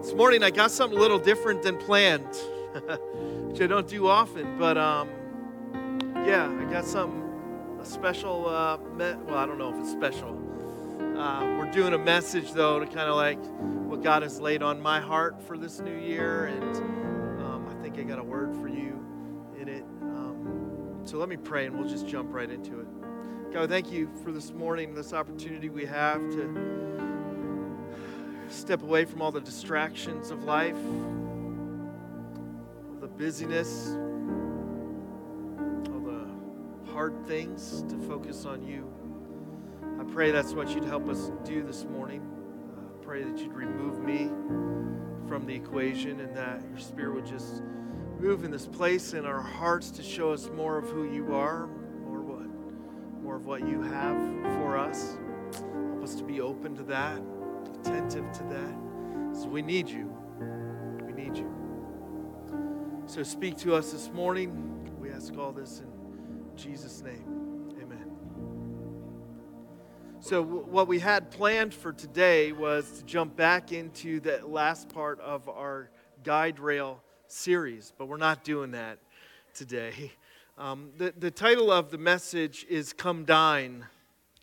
This morning I got something a little different than planned, which I don't do often, but um, yeah, I got something, a special, uh, me- well, I don't know if it's special. Uh, we're doing a message though to kind of like what God has laid on my heart for this new year, and um, I think I got a word for you in it. Um, so let me pray and we'll just jump right into it. God, thank you for this morning, this opportunity we have to step away from all the distractions of life, the busyness, all the hard things to focus on you. I pray that's what you'd help us do this morning. Uh, pray that you'd remove me from the equation and that your spirit would just move in this place in our hearts to show us more of who you are, more what more of what you have for us. Help us to be open to that attentive to that. So we need you. We need you. So speak to us this morning. We ask all this in Jesus' name. Amen. So, what we had planned for today was to jump back into the last part of our guide rail series, but we're not doing that today. Um, the, the title of the message is Come Dine.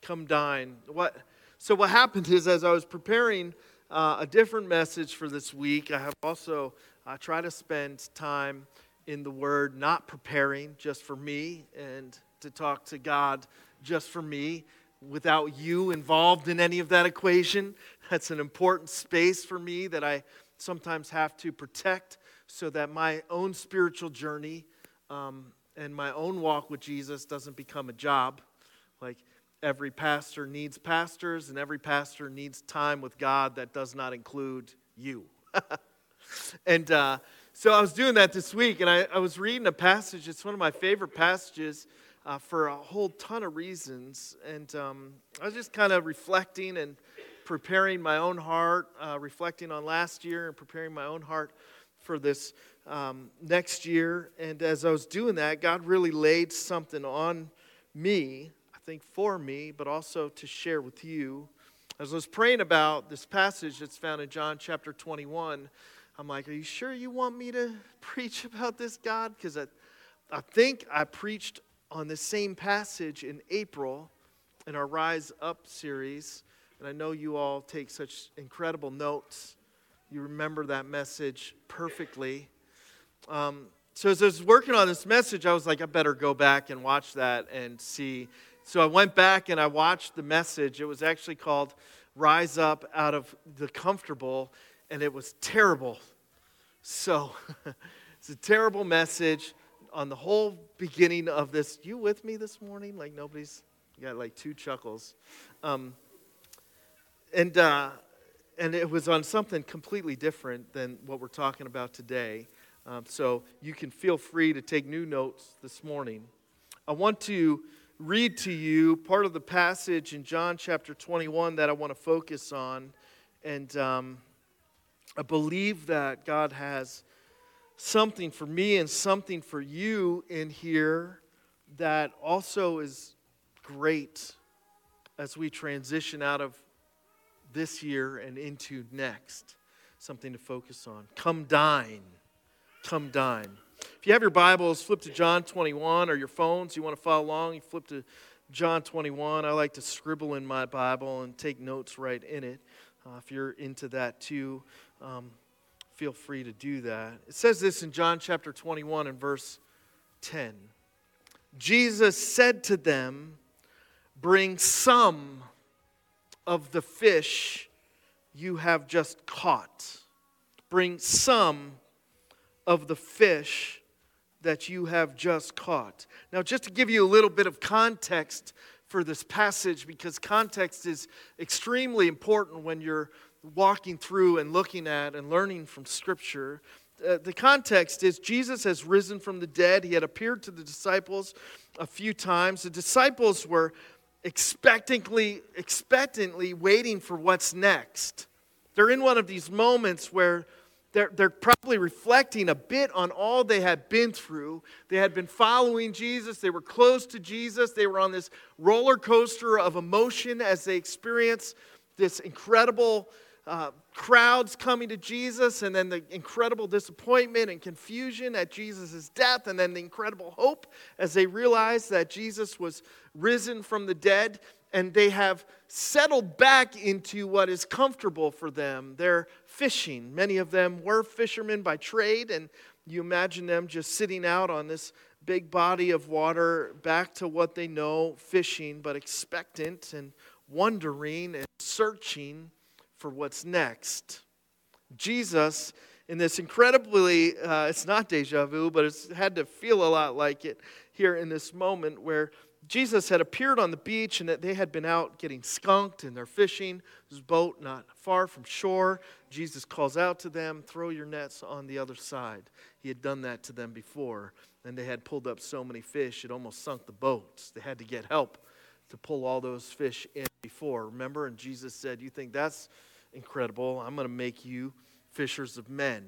Come Dine. What? So, what happened is, as I was preparing uh, a different message for this week, I have also uh, tried to spend time in the Word, not preparing just for me and to talk to God just for me without you involved in any of that equation. That's an important space for me that I sometimes have to protect so that my own spiritual journey um, and my own walk with Jesus doesn't become a job. Like, every pastor needs pastors, and every pastor needs time with God that does not include you. and uh, so I was doing that this week, and I, I, was reading a passage. It's one of my favorite passages uh, for a whole ton of reasons. And um, I was just kind of reflecting and preparing my own heart, uh, reflecting on last year, and preparing my own heart for this um, next year. And as I was doing that, God really laid something on me think, for me, but also to share with you. As I was praying about this passage that's found in John chapter 21, I'm like, Are you sure you want me to preach about this, God? Because I, I think I preached on the same passage in April in our Rise Up series. And I know you all take such incredible notes. You remember that message perfectly. Um, so as I was working on this message, I was like, I better go back and watch that and see so I went back and I watched the message. It was actually called Rise Up Out of the Comfortable, and it was terrible. So it's a terrible message on the whole beginning of this. You with me this morning? Like nobody's got like two chuckles. Um, and, uh, and it was on something completely different than what we're talking about today. Um, so you can feel free to take new notes this morning. I want to read to you part of the passage in John chapter 21 that I want to focus on. And um, I believe that God has something for me and something for you in here that also is great as we transition out of this year and into next. Something to focus on. Come dine. Come dine. If you have your Bibles, flip to John 21 or your phones, you want to follow along, you flip to John 21. I like to scribble in my Bible and take notes right in it. Uh, if you're into that too, um, feel free to do that. It says this in John chapter 21 and verse 10. Jesus said to them, Bring some of the fish you have just caught. Bring some of the fish that you have just caught. Now, just to give you a little bit of context for this passage, because context is extremely important when you're walking through and looking at and learning from Scripture. Uh, the context is Jesus has risen from the dead. He had appeared to the disciples a few times. The disciples were expectantly, expectantly waiting for what's next. They're in one of these moments where they're, they're probably reflecting a bit on all they had been through. They had been following Jesus, they were close to Jesus, they were on this roller coaster of emotion as they experienced this incredible uh, crowds coming to Jesus, and then the incredible disappointment and confusion at Jesus' death, and then the incredible hope as they realize that Jesus was risen from the dead, and they have settled back into what is comfortable for them. They're fishing. Many of them were fishermen by trade, and you imagine them just sitting out on this big body of water, back to what they know, fishing, but expectant and wondering and searching for what's next. Jesus, in this incredibly, uh, it's not deja vu, but it's had to feel a lot like it here in this moment where Jesus had appeared on the beach and that they had been out getting skunked and they're fishing. This boat not far from shore. Jesus calls out to them, throw your nets on the other side. He had done that to them before, and they had pulled up so many fish it almost sunk the boats. They had to get help to pull all those fish in before. Remember? And Jesus said, You think that's incredible? I'm going to make you fishers of men.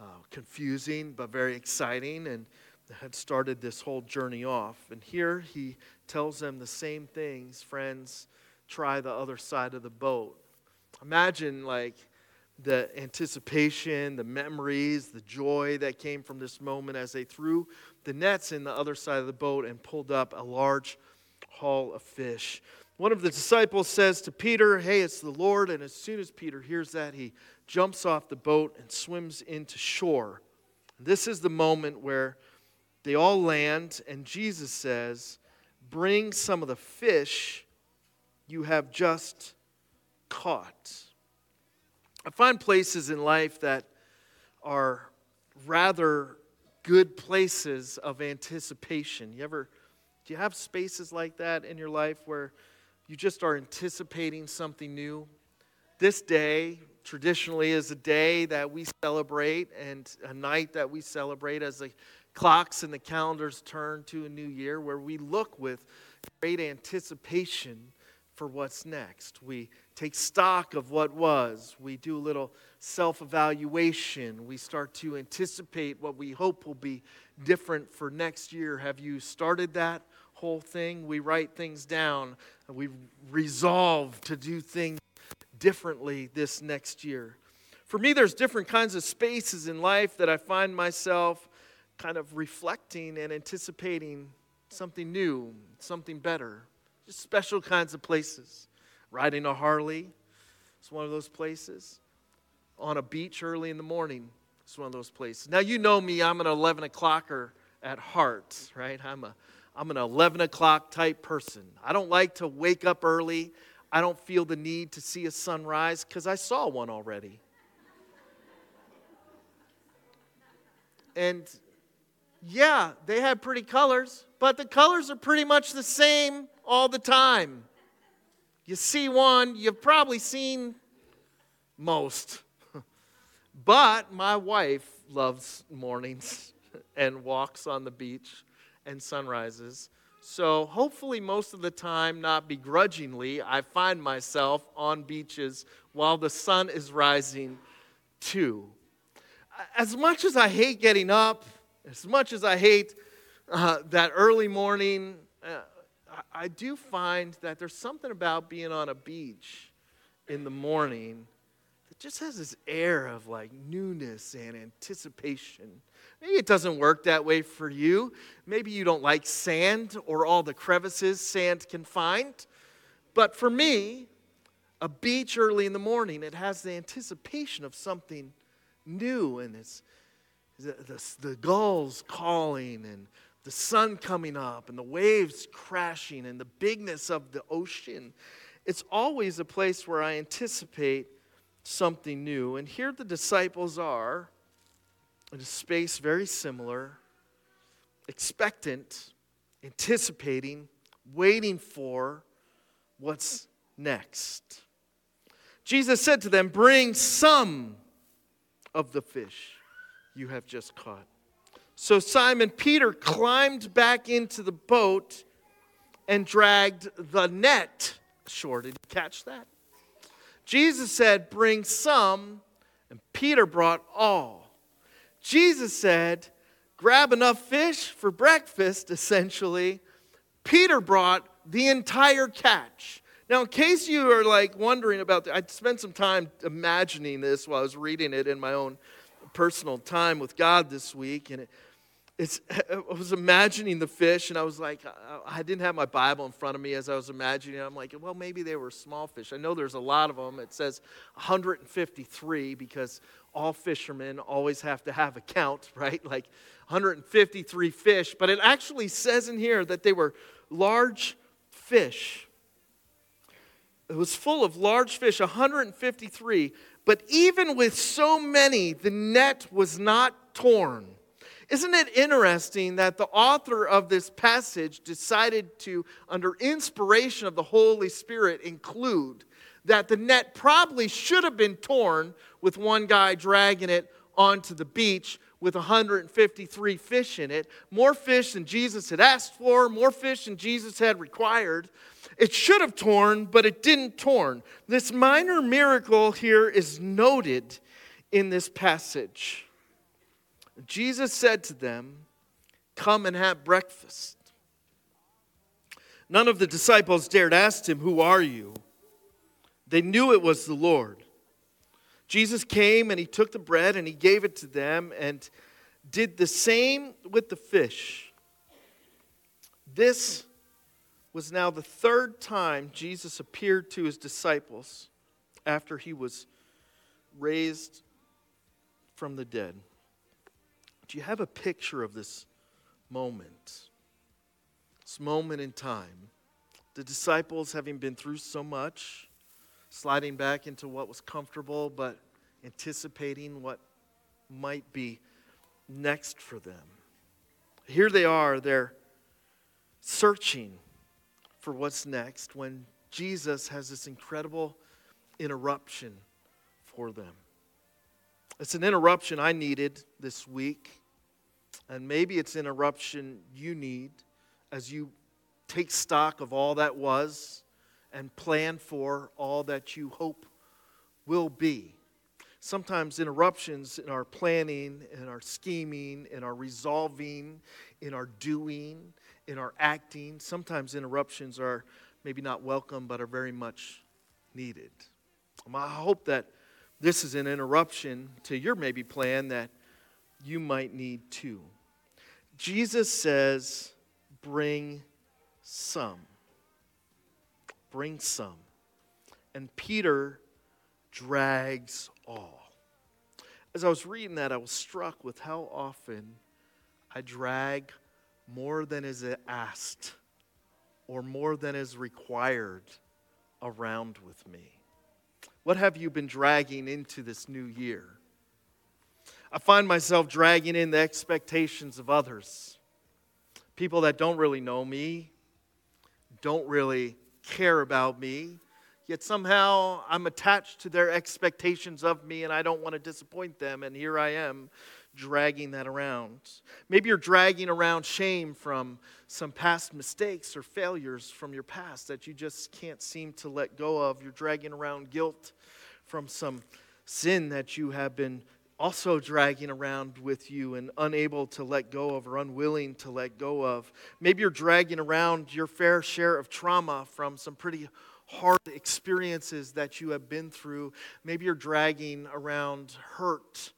Uh, confusing, but very exciting, and had started this whole journey off. And here he tells them the same things friends, try the other side of the boat. Imagine, like, the anticipation, the memories, the joy that came from this moment as they threw the nets in the other side of the boat and pulled up a large haul of fish. One of the disciples says to Peter, Hey, it's the Lord. And as soon as Peter hears that, he jumps off the boat and swims into shore. This is the moment where they all land, and Jesus says, Bring some of the fish you have just caught. I find places in life that are rather good places of anticipation. You ever do you have spaces like that in your life where you just are anticipating something new? This day traditionally is a day that we celebrate and a night that we celebrate as the clocks and the calendars turn to a new year where we look with great anticipation for what's next. We take stock of what was. We do a little self evaluation. We start to anticipate what we hope will be different for next year. Have you started that whole thing? We write things down. We resolve to do things differently this next year. For me, there's different kinds of spaces in life that I find myself kind of reflecting and anticipating something new, something better. Just special kinds of places. Riding a Harley is one of those places. On a beach early in the morning is one of those places. Now, you know me, I'm an 11 o'clocker at heart, right? I'm, a, I'm an 11 o'clock type person. I don't like to wake up early. I don't feel the need to see a sunrise because I saw one already. And yeah, they have pretty colors, but the colors are pretty much the same all the time. You see one, you've probably seen most. but my wife loves mornings and walks on the beach and sunrises. So, hopefully, most of the time, not begrudgingly, I find myself on beaches while the sun is rising too. As much as I hate getting up, as much as I hate uh, that early morning, uh, I, I do find that there's something about being on a beach in the morning that just has this air of like newness and anticipation. Maybe it doesn't work that way for you. Maybe you don't like sand or all the crevices sand can find. But for me, a beach early in the morning, it has the anticipation of something new and it's the, the, the gulls calling and the sun coming up and the waves crashing and the bigness of the ocean. It's always a place where I anticipate something new. And here the disciples are in a space very similar, expectant, anticipating, waiting for what's next. Jesus said to them, Bring some of the fish you have just caught. So Simon Peter climbed back into the boat and dragged the net ashore. Did you catch that? Jesus said, Bring some, and Peter brought all. Jesus said, Grab enough fish for breakfast, essentially. Peter brought the entire catch. Now, in case you are like wondering about that, I spent some time imagining this while I was reading it in my own personal time with God this week, and it, it's, I was imagining the fish, and I was like, I didn't have my Bible in front of me as I was imagining. I'm like, well, maybe they were small fish. I know there's a lot of them. It says 153 because all fishermen always have to have a count, right? Like 153 fish. But it actually says in here that they were large fish. It was full of large fish, 153. But even with so many, the net was not torn. Isn't it interesting that the author of this passage decided to, under inspiration of the Holy Spirit, include that the net probably should have been torn with one guy dragging it onto the beach with 153 fish in it, more fish than Jesus had asked for, more fish than Jesus had required. It should have torn, but it didn't torn. This minor miracle here is noted in this passage. Jesus said to them, Come and have breakfast. None of the disciples dared ask him, Who are you? They knew it was the Lord. Jesus came and he took the bread and he gave it to them and did the same with the fish. This was now the third time Jesus appeared to his disciples after he was raised from the dead. Do you have a picture of this moment? This moment in time. The disciples, having been through so much, sliding back into what was comfortable, but anticipating what might be next for them. Here they are, they're searching for what's next when Jesus has this incredible interruption for them. It's an interruption I needed this week. And maybe it's an eruption you need as you take stock of all that was and plan for all that you hope will be. Sometimes interruptions in our planning, in our scheming, in our resolving, in our doing, in our acting, sometimes interruptions are maybe not welcome but are very much needed. Um, I hope that this is an interruption to your maybe plan that you might need too. Jesus says, Bring some. Bring some. And Peter drags all. As I was reading that, I was struck with how often I drag more than is asked or more than is required around with me. What have you been dragging into this new year? I find myself dragging in the expectations of others. People that don't really know me, don't really care about me, yet somehow I'm attached to their expectations of me and I don't want to disappoint them, and here I am dragging that around. Maybe you're dragging around shame from some past mistakes or failures from your past that you just can't seem to let go of. You're dragging around guilt from some sin that you have been also dragging around with you and unable to let go of or unwilling to let go of. Maybe you're dragging around your fair share of trauma from some pretty hard experiences that you have been through. Maybe you're dragging around hurt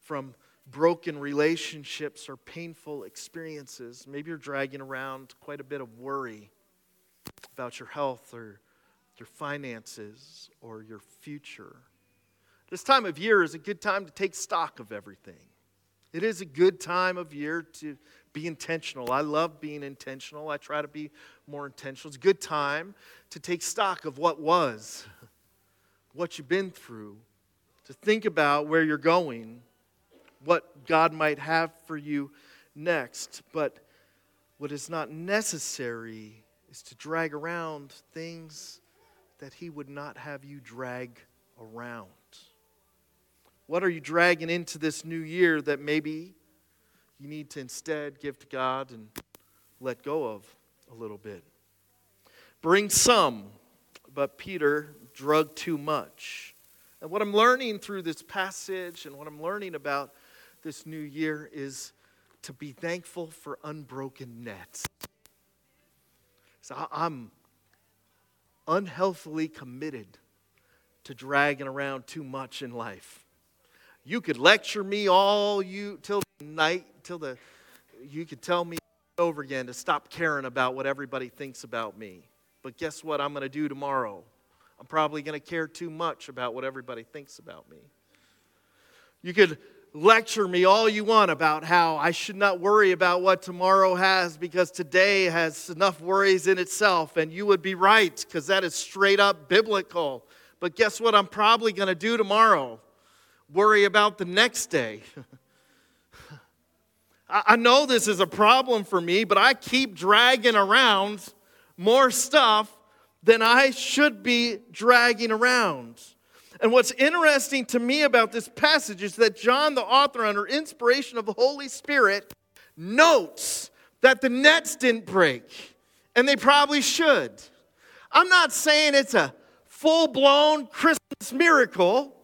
from broken relationships or painful experiences. Maybe you're dragging around quite a bit of worry about your health or your finances or your future. This time of year is a good time to take stock of everything. It is a good time of year to be intentional. I love being intentional. I try to be more intentional. It's a good time to take stock of what was, what you've been through, to think about where you're going, what God might have for you next. But what is not necessary is to drag around things that He would not have you drag around. What are you dragging into this new year that maybe you need to instead give to God and let go of a little bit? Bring some, but Peter drug too much. And what I'm learning through this passage and what I'm learning about this new year is to be thankful for unbroken nets. So I'm unhealthily committed to dragging around too much in life. You could lecture me all you till the night, till the you could tell me over again to stop caring about what everybody thinks about me. But guess what I'm going to do tomorrow? I'm probably going to care too much about what everybody thinks about me. You could lecture me all you want about how I should not worry about what tomorrow has because today has enough worries in itself, and you would be right because that is straight up biblical. But guess what I'm probably going to do tomorrow? Worry about the next day. I know this is a problem for me, but I keep dragging around more stuff than I should be dragging around. And what's interesting to me about this passage is that John, the author, under inspiration of the Holy Spirit, notes that the nets didn't break, and they probably should. I'm not saying it's a full blown Christmas miracle,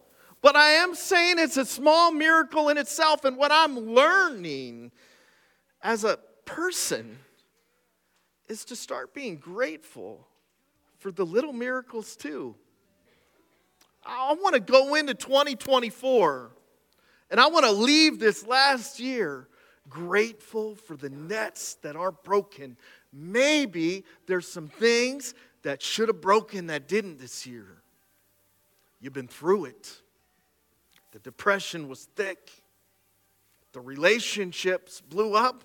but I am saying it's a small miracle in itself. And what I'm learning as a person is to start being grateful for the little miracles too. I want to go into 2024 and I want to leave this last year grateful for the nets that are broken. Maybe there's some things that should have broken that didn't this year. You've been through it. The depression was thick, the relationships blew up,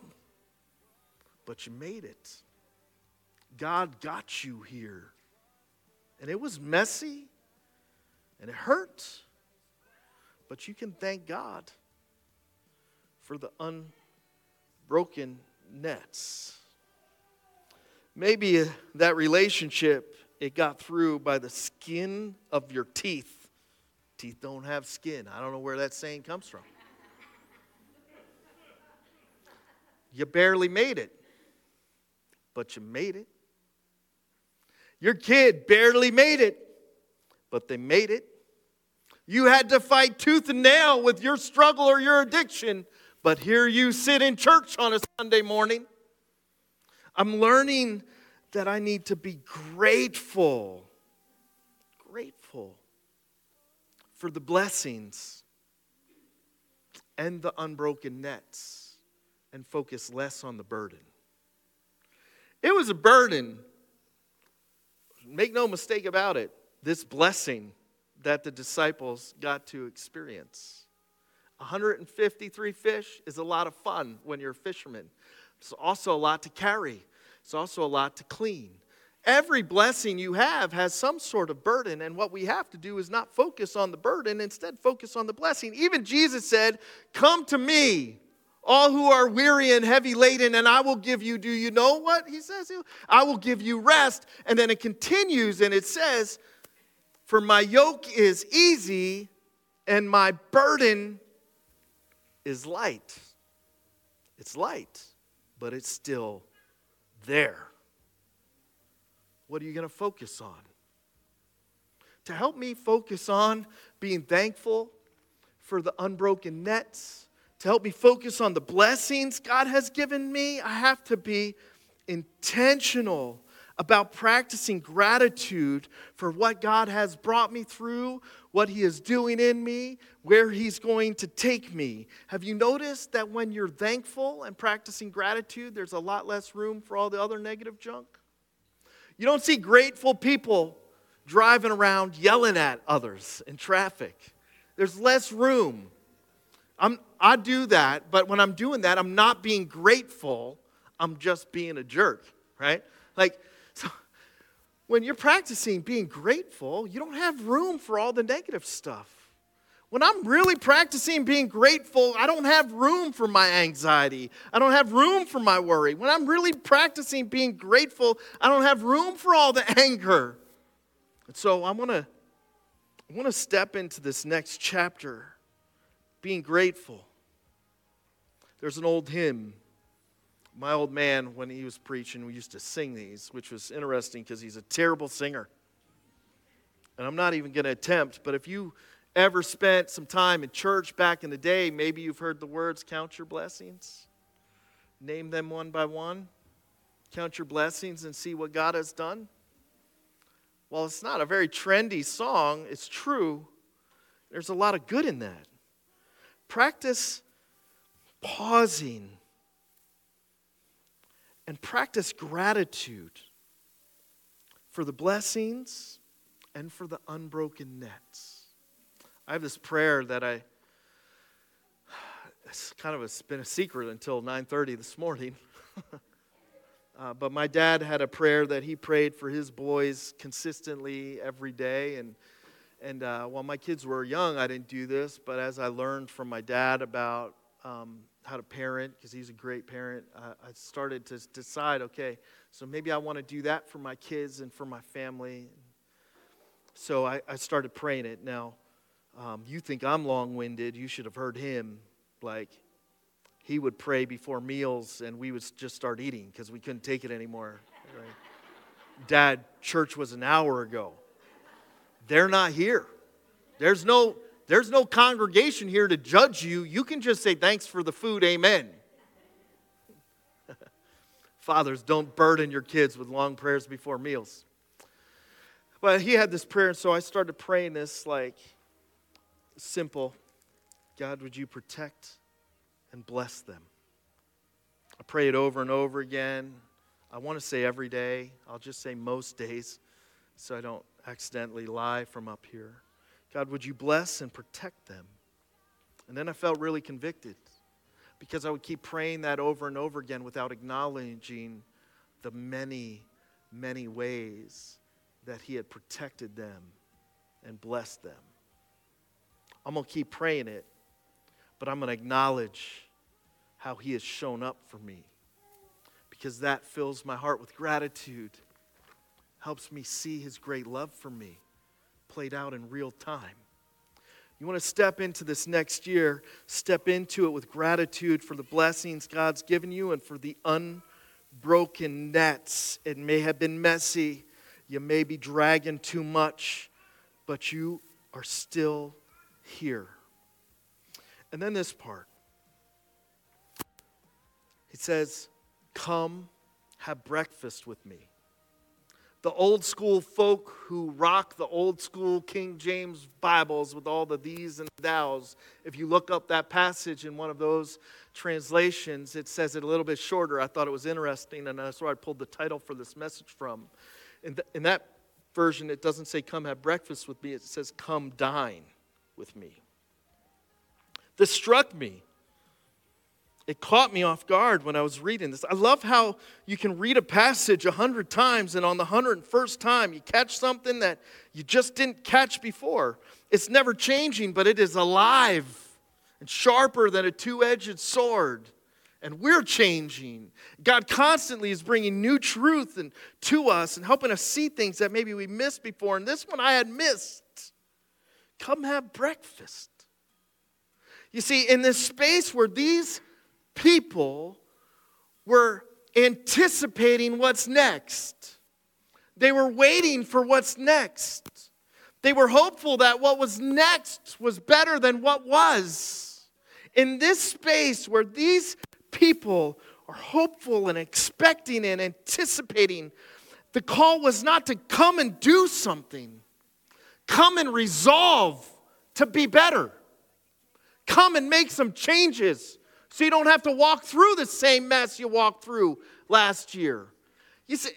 but you made it. God got you here. And it was messy, and it hurt. But you can thank God for the unbroken nets. Maybe that relationship it got through by the skin of your teeth. Teeth don't have skin. I don't know where that saying comes from. You barely made it, but you made it. Your kid barely made it, but they made it. You had to fight tooth and nail with your struggle or your addiction, but here you sit in church on a Sunday morning. I'm learning that I need to be grateful, for the blessings and the unbroken nets and focus less on the burden. It was a burden, make no mistake about it, this blessing that the disciples got to experience. 153 fish is a lot of fun when you're a fisherman. It's also a lot to carry, it's also a lot to clean. Every blessing you have has some sort of burden, and what we have to do is not focus on the burden, instead, focus on the blessing. Even Jesus said, Come to me, all who are weary and heavy laden, and I will give you, do you know what he says? I will give you rest. And then it continues and it says, for my yoke is easy and my burden is light. It's light, but it's still there. What are you going to focus on? To help me focus on being thankful for the unbroken nets, to help me focus on the blessings God has given me, I have to be intentional about practicing gratitude for what God has brought me through, what He is doing in me, where He's going to take me. Have you noticed that when you're thankful and practicing gratitude, there's a lot less room for all the other negative junk? You don't see grateful people driving around yelling at others in traffic. There's less room. I'm, I do that, but when I'm doing that, I'm not being grateful, I'm just being a jerk, right? Like, so when you're practicing being grateful, you don't have room for all the negative stuff. When I'm really practicing being grateful, I don't have room for my anxiety. I don't have room for my worry. When I'm really practicing being grateful, I don't have room for all the anger. And so I want to I want to step into this next chapter being grateful. There's an old hymn my old man, when he was preaching, we used to sing these, which was interesting because he's a terrible singer. And I'm not even going to attempt, but if you ever spent some time in church back in the day, maybe you've heard the words, Count your blessings. Name them one by one. Count your blessings and see what God has done. while it's not a very trendy song, it's true. There's a lot of good in that. Practice pausing and practice gratitude for the blessings and for the unbroken nets. I have this prayer that I it's kind of a, it's been a secret until 9:30 this morning. uh, but my dad had a prayer that he prayed for his boys consistently every day, and and uh, while my kids were young, I didn't do this. But as I learned from my dad about um, how to parent, because he's a great parent, uh, I started to decide, okay, so maybe I want to do that for my kids and for my family. So I, I started praying it. Now, um, you think I'm long-winded? You should have heard him like he would pray before meals and we would just start eating because we couldn't take it anymore. Right? Dad, church was an hour ago. They're not here. There's no, there's no congregation here to judge you. You can just say thanks for the food, amen. Fathers, don't burden your kids with long prayers before meals. But he had this prayer, and so I started praying this like simple God, would you protect and bless them? I pray it over and over again. I want to say every day. I'll just say most days so I don't accidentally lie from up here. God, would you bless and protect them? And then I felt really convicted because I would keep praying that over and over again without acknowledging the many, many ways that He had protected them and blessed them. I'm going to keep praying it but I'm going to acknowledge how He has shown up for me because that fills my heart with gratitude, helps me see His great love for me played out in real time. You want to step into this next year, step into it with gratitude for the blessings God's given you and for the unbroken nets. It may have been messy, you may be dragging too much, but you are still here. And then this part. He says, Come, have breakfast with me. The old school folk who rock the old school King James Bibles with all the these and thous, if you look up that passage in one of those translations, it says it a little bit shorter. I thought it was interesting, and that's where I pulled the title for this message from. In, in that version, it doesn't say, Come have breakfast with me, it says, Come dine with me. This struck me. It caught me off guard when I was reading this. I love how you can read a passage a hundred times, and on the hundred and first time, you catch something that you just didn't catch before. It's never changing, but it is alive and sharper than a two edged sword. And we're changing. God constantly is bringing new truth and, to us and helping us see things that maybe we missed before. And this one I had missed. Come have breakfast. You see, in this space where these people were anticipating what's next, they were waiting for what's next. They were hopeful that what was next was better than what was. In this space where these people are hopeful and expecting and anticipating, the call was not to come and do something, come and resolve to be better. Come and make some changes so you don't have to walk through the same mess you walked through last year. You see,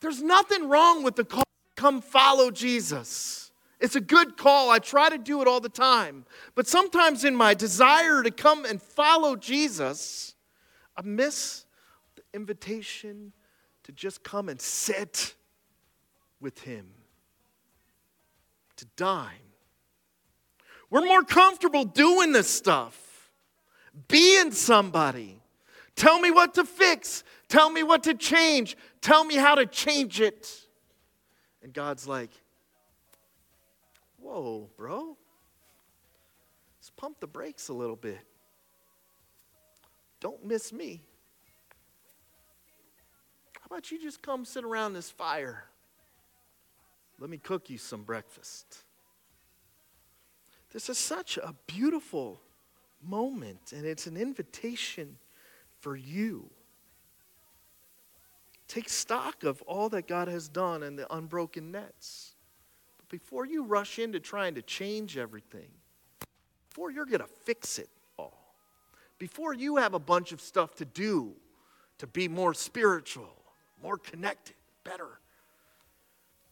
there's nothing wrong with the call, come follow Jesus. It's a good call. I try to do it all the time. But sometimes in my desire to come and follow Jesus, I miss the invitation to just come and sit with Him, to die. we're more comfortable doing this stuff, being somebody. Tell me what to fix. Tell me what to change. Tell me how to change it. And God's like, whoa, bro. Let's pump the brakes a little bit. Don't miss me. How about you just come sit around this fire? Let me cook you some breakfast. This is such a beautiful moment, and it's an invitation for you. Take stock of all that God has done and the unbroken nets. But before you rush into trying to change everything, before you're going to fix it all, before you have a bunch of stuff to do to be more spiritual, more connected, better,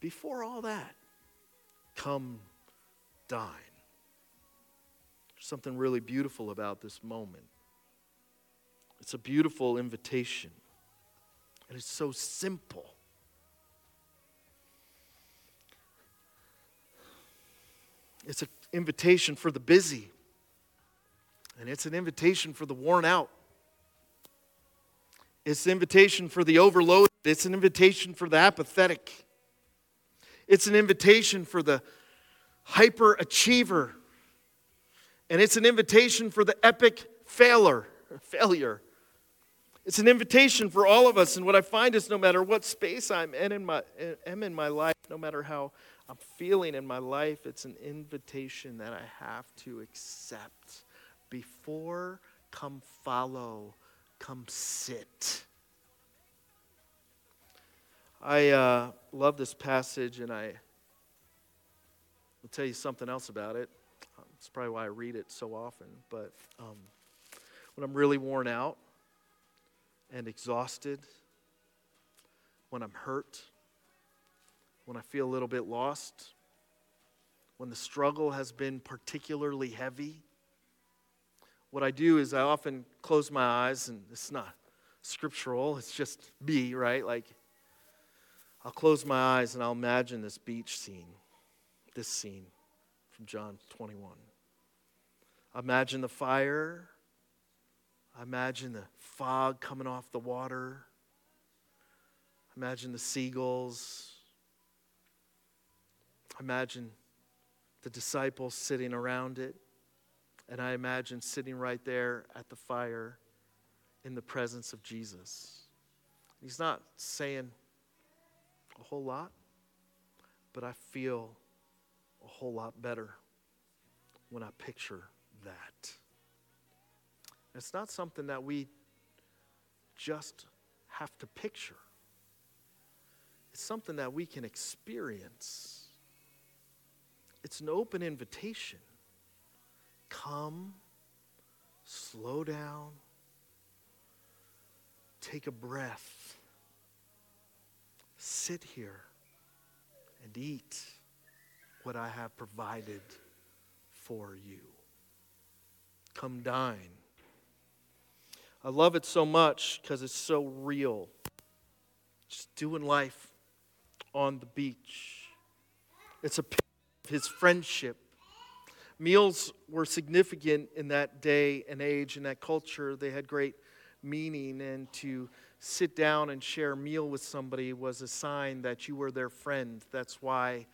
before all that, come dine. There's something really beautiful about this moment. It's a beautiful invitation, and it's so simple. It's an invitation for the busy, and it's an invitation for the worn out. It's an invitation for the overloaded. It's an invitation for the apathetic. It's an invitation for the hyper achiever. And it's an invitation for the epic failure. failure. It's an invitation for all of us. And what I find is no matter what space I'm in, in my, am in my life, no matter how I'm feeling in my life, it's an invitation that I have to accept. Before, come follow, come sit. I uh, love this passage, and I will tell you something else about it. It's probably why I read it so often. But um, when I'm really worn out, and exhausted, when I'm hurt, when I feel a little bit lost, when the struggle has been particularly heavy, what I do is I often close my eyes, and it's not scriptural, it's just me, right? Like, I'll close my eyes and I'll imagine this beach scene, this scene from John 21. Imagine the fire I imagine the fog coming off the water. Imagine the seagulls. Imagine the disciples sitting around it. And I imagine sitting right there at the fire in the presence of Jesus. He's not saying a whole lot, but I feel a whole lot better when I picture that. It's not something that we just have to picture, it's something that we can experience. It's an open invitation. Come, slow down, take a breath, sit here, and eat what I have provided for you. Come dine. I love it so much because it's so real. Just doing life on the beach. It's a of his friendship. Meals were significant in that day and age, in that culture. They had great meaning, and to sit down and share a meal with somebody was a sign that you were their friend. That's why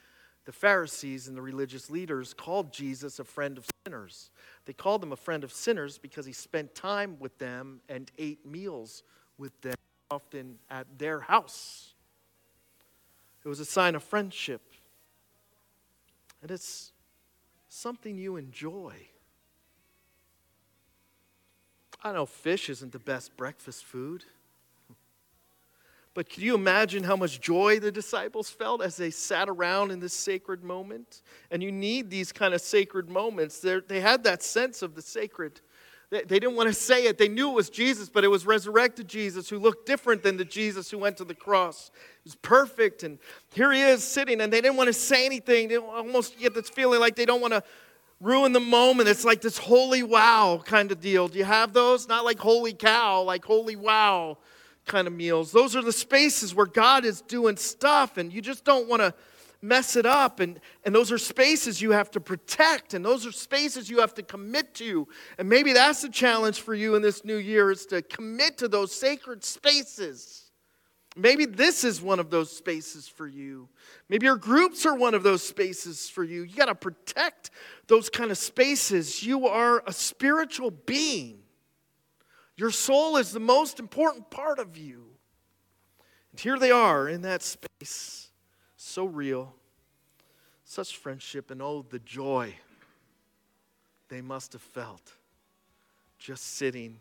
the Pharisees and the religious leaders called Jesus a friend of sinners. They called him a friend of sinners because he spent time with them and ate meals with them, often at their house. It was a sign of friendship. And it's something you enjoy. I know fish isn't the best breakfast food. But can you imagine how much joy the disciples felt as they sat around in this sacred moment? And you need these kind of sacred moments. They're, they had that sense of the sacred. They, they didn't want to say it. They knew it was Jesus, but it was resurrected Jesus who looked different than the Jesus who went to the cross. It was perfect. And here he is sitting, and they didn't want to say anything. They almost get this feeling like they don't want to ruin the moment. It's like this holy wow kind of deal. Do you have those? Not like holy cow, like holy wow kind of meals. Those are the spaces where God is doing stuff and you just don't want to mess it up. And, and those are spaces you have to protect and those are spaces you have to commit to. And maybe that's the challenge for you in this new year is to commit to those sacred spaces. Maybe this is one of those spaces for you. Maybe your groups are one of those spaces for you. You got to protect those kind of spaces. You are a spiritual being. Your soul is the most important part of you. And here they are in that space, so real, such friendship, and oh, the joy they must have felt just sitting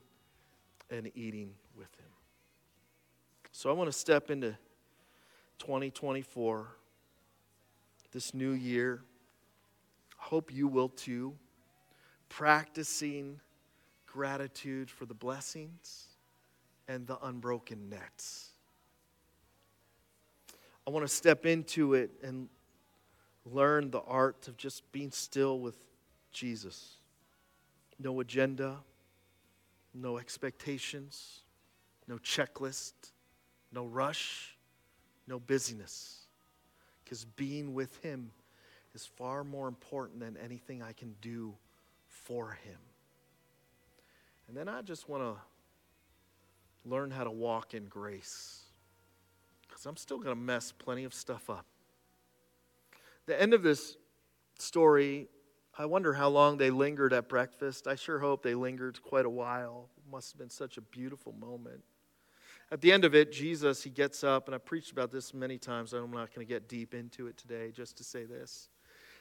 and eating with him. So I want to step into 2024, this new year. I hope you will too. Practicing gratitude for the blessings and the unbroken nets. I want to step into it and learn the art of just being still with Jesus. No agenda, no expectations, no checklist, no rush, no busyness. Because being with Him is far more important than anything I can do for Him. And then I just want to learn how to walk in grace. Because I'm still going to mess plenty of stuff up. The end of this story, I wonder how long they lingered at breakfast. I sure hope they lingered quite a while. It must have been such a beautiful moment. At the end of it, Jesus, he gets up, and I've preached about this many times. I'm not going to get deep into it today, just to say this.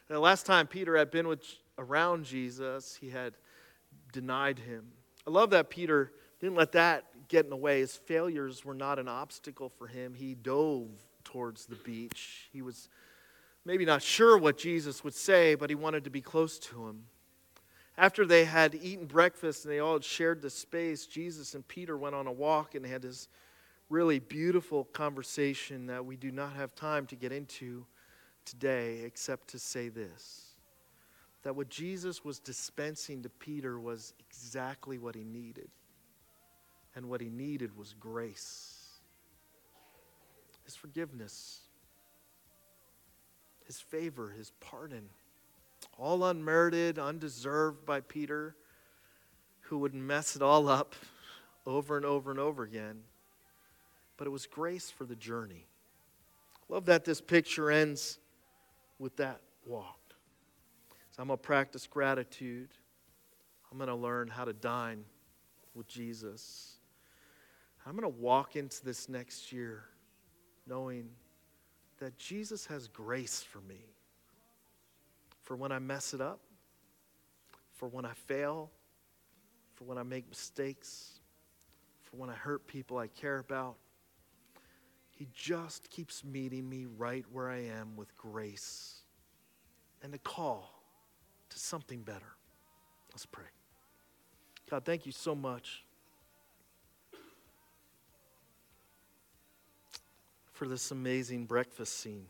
The last time Peter had been with, around Jesus, he had denied him. I love that Peter didn't let that get in the way. His failures were not an obstacle for him. He dove towards the beach. He was maybe not sure what Jesus would say, but he wanted to be close to him. After they had eaten breakfast and they all had shared the space, Jesus and Peter went on a walk and had this really beautiful conversation that we do not have time to get into today, except to say this that what Jesus was dispensing to Peter was exactly what he needed. And what he needed was grace, his forgiveness, his favor, his pardon all unmerited, undeserved by Peter, who would mess it all up over and over and over again. But it was grace for the journey. Love that this picture ends with that walk. So I'm going to practice gratitude. I'm going to learn how to dine with Jesus. I'm going to walk into this next year knowing that Jesus has grace for me for when I mess it up, for when I fail, for when I make mistakes, for when I hurt people I care about. He just keeps meeting me right where I am with grace and a call to something better. Let's pray. God, thank you so much for this amazing breakfast scene.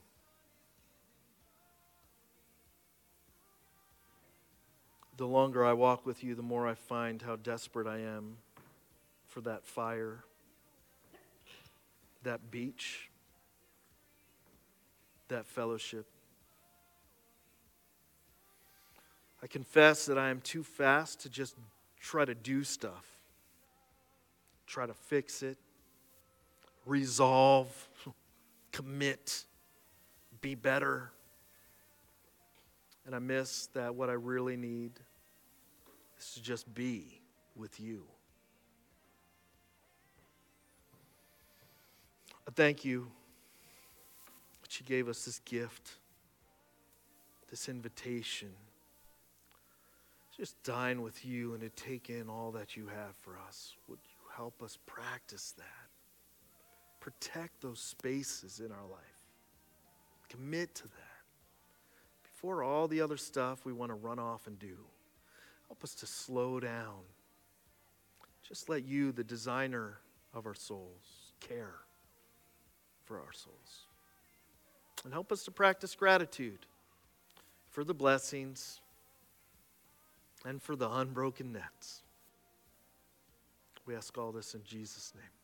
the longer I walk with you, the more I find how desperate I am for that fire, that beach, that fellowship. I confess that I am too fast to just try to do stuff, try to fix it, resolve, commit, be better. And I miss that what I really need is to just be with you. I thank you that you gave us this gift, this invitation. Just dine with you and to take in all that you have for us. Would you help us practice that? Protect those spaces in our life. Commit to that. Before all the other stuff we want to run off and do. Help us to slow down. Just let you, the designer of our souls, care for our souls. And help us to practice gratitude for the blessings and for the unbroken nets. We ask all this in Jesus' name.